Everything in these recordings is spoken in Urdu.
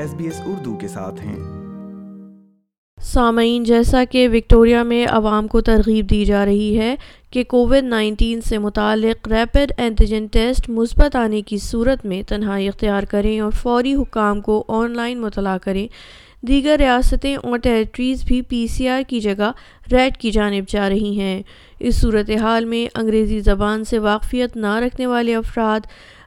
ایس بی ایس اردو کے ساتھ ہیں۔ سامعین، جیسا کہ وکٹوریا میں عوام کو ترغیب دی جا رہی ہے کہ کووڈ نائنٹین سے متعلق ریپڈ اینٹیجن ٹیسٹ مثبت آنے کی صورت میں تنہائی اختیار کریں اور فوری حکام کو آن لائن مطلع کریں۔ دیگر ریاستیں اور ٹیریٹریز بھی پی سی آر کی جگہ ریڈ کی جانب جا رہی ہیں۔ اس صورتحال میں انگریزی زبان سے واقفیت نہ رکھنے والے افراد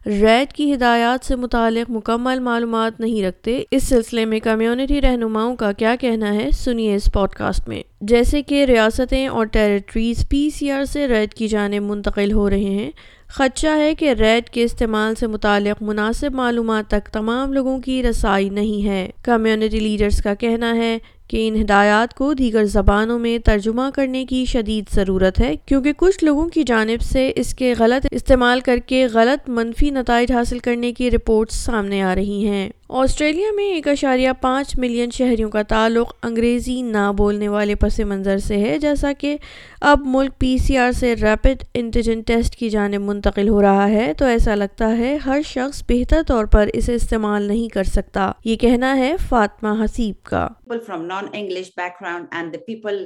ریڈ کی ہدایات سے متعلق مکمل معلومات نہیں رکھتے۔ اس سلسلے میں کمیونٹی رہنماؤں کا کیا کہنا ہے، سنیے اس پوڈ کاسٹ میں۔ جیسے کہ ریاستیں اور ٹیریٹریز پی سی آر سے ریڈ کی جانب منتقل ہو رہے ہیں۔ خدشہ ہے کہ ریڈ کے استعمال سے متعلق مناسب معلومات تک تمام لوگوں کی رسائی نہیں ہے۔ کمیونٹی لیڈرز کا کہنا ہے کہ ان ہدایات کو دیگر زبانوں میں ترجمہ کرنے کی شدید ضرورت ہے، کیونکہ کچھ لوگوں کی جانب سے اس کے غلط استعمال کر کے غلط منفی نتائج حاصل کرنے کی رپورٹس سامنے آ رہی ہیں۔ آسٹریلیا میں ایک اشاریہ پانچ ملین شہریوں کا تعلق انگریزی نہ بولنے والے پس منظر سے ہے، جیسا کہ اب ملک پی سی آر سے ریپڈ انٹیجن ٹیسٹ کی جانب منتقل ہو رہا ہے، تو ایسا لگتا ہے ہر شخص بہتر طور پر اسے استعمال نہیں کر سکتا۔ یہ کہنا ہے فاطمہ حسیب کا۔ From non English background and the people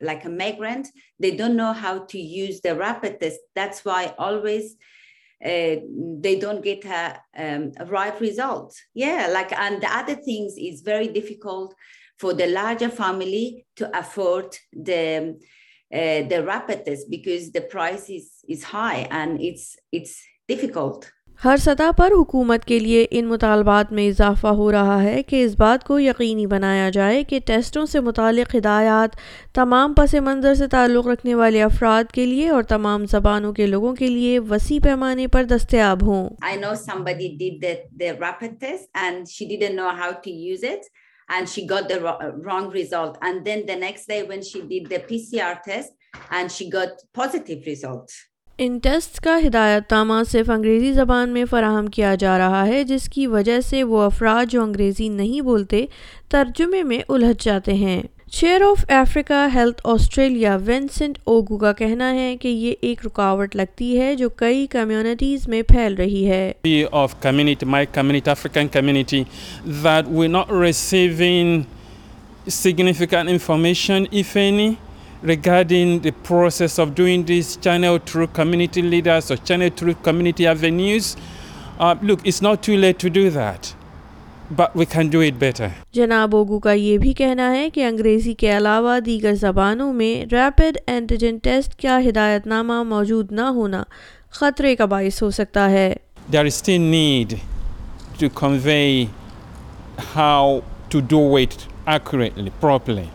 like a migrant they don't know how to use the rapid test that's why always Uh, they don't get a um, a, right result. Yeah, like, and the other things is very difficult for the larger family to afford the uh, the rapid test because the price is is high and it's it's difficult. ہر سطح پر حکومت کے لیے ان مطالبات میں اضافہ ہو رہا ہے کہ اس بات کو یقینی بنایا جائے کہ ٹیسٹوں سے متعلق ہدایات تمام پس منظر سے تعلق رکھنے والے افراد کے لیے اور تمام زبانوں کے لوگوں کے لیے وسیع پیمانے پر دستیاب ہوں۔ I know somebody did the, the rapid test and she got the wrong result. And then the next day when she did the PCR test and she got positive result. ان ٹیسٹ کا ہدایت نامہ صرف انگریزی زبان میں فراہم کیا جا رہا ہے، جس کی وجہ سے وہ افراد جو انگریزی نہیں بولتے، ترجمے میں الجھ جاتے ہیں۔ Chair of Africa Health Australia, Vincent Ogu کا کہنا ہے کہ یہ ایک رکاوٹ لگتی ہے جو کئی کمیونٹیز میں پھیل رہی ہے۔ Regarding the process of doing this channel through community leaders or channel through community avenues. Uh, look, it's not too late to do that. But we can do it better. جناب اوگو کا یہ بھی کہنا ہے کہ انگریزی کے علاوہ دیگر زبانوں میں ریپڈ اینٹیجن ٹیسٹ کا ہدایت نامہ موجود نہ ہونا خطرے کا باعث ہو سکتا ہے There is still need to convey how to do it accurately, properly.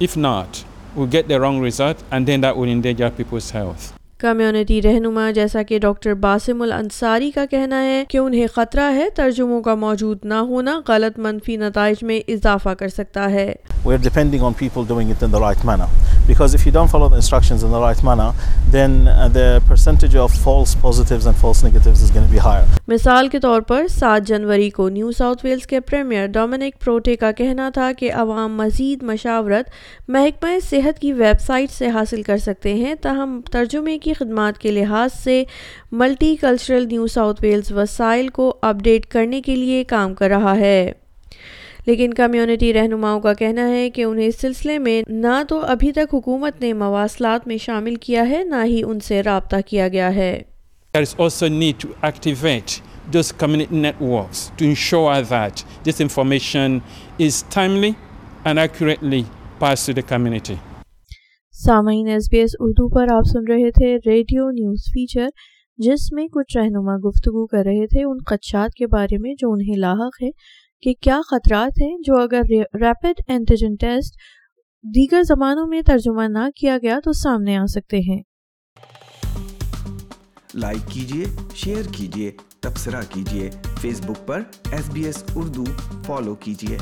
If not, will get the wrong result and then that will endanger people's health. Community رہنما جیسا کہ ڈاکٹر باسم الانصاری کا کہنا ہے کہ انہیں خطرہ ہے ترجموں کا موجود نہ ہونا غلط منفی نتائج میں اضافہ کر سکتا ہے We're depending on people doing it in the right manner. Because if you don't follow the instructions in the right manner, then uh, the percentage of false positives and false negatives is going to be higher. مثال کے طور پر سات جنوری کو نیو ساؤتھ ویلز کے پریمیئر ڈومنک پروٹے کا کہنا تھا کہ عوام مزید مشاورت محکمہ صحت کی ویب سائٹ سے حاصل کر سکتے ہیں تاہم ترجمے کی کی خدمات کے لحاظ سے multicultural New South Wales وسائل کو اپ ڈیٹ کرنے کے لیے کام کر رہا ہے لیکن کمیونٹی رہنماؤں کا کہنا ہے کہ انہیں اس سلسلے میں نہ تو ابھی تک حکومت نے مواصلات میں شامل کیا ہے، نہ ہی ان سے رابطہ کیا گیا ہے There is also need to activate those community networks to ensure that this information is timely and accurately passed to the community. سامعین ایس بی ایس اردو پر آپ سن رہے تھے ریڈیو نیوز فیچر، جس میں کچھ رہنما گفتگو کر رہے تھے ان خدشات کے بارے میں جو انہیں لاحق ہے کہ کیا خطرات ہیں جو اگر ریپڈ اینٹیجن ٹیسٹ دیگر زبانوں میں ترجمہ نہ کیا گیا تو سامنے آ سکتے ہیں۔ لائک کیجیے شیئر کیجیے تبصرہ کیجیے فیس بک پر S B S Urdu follow کیجیے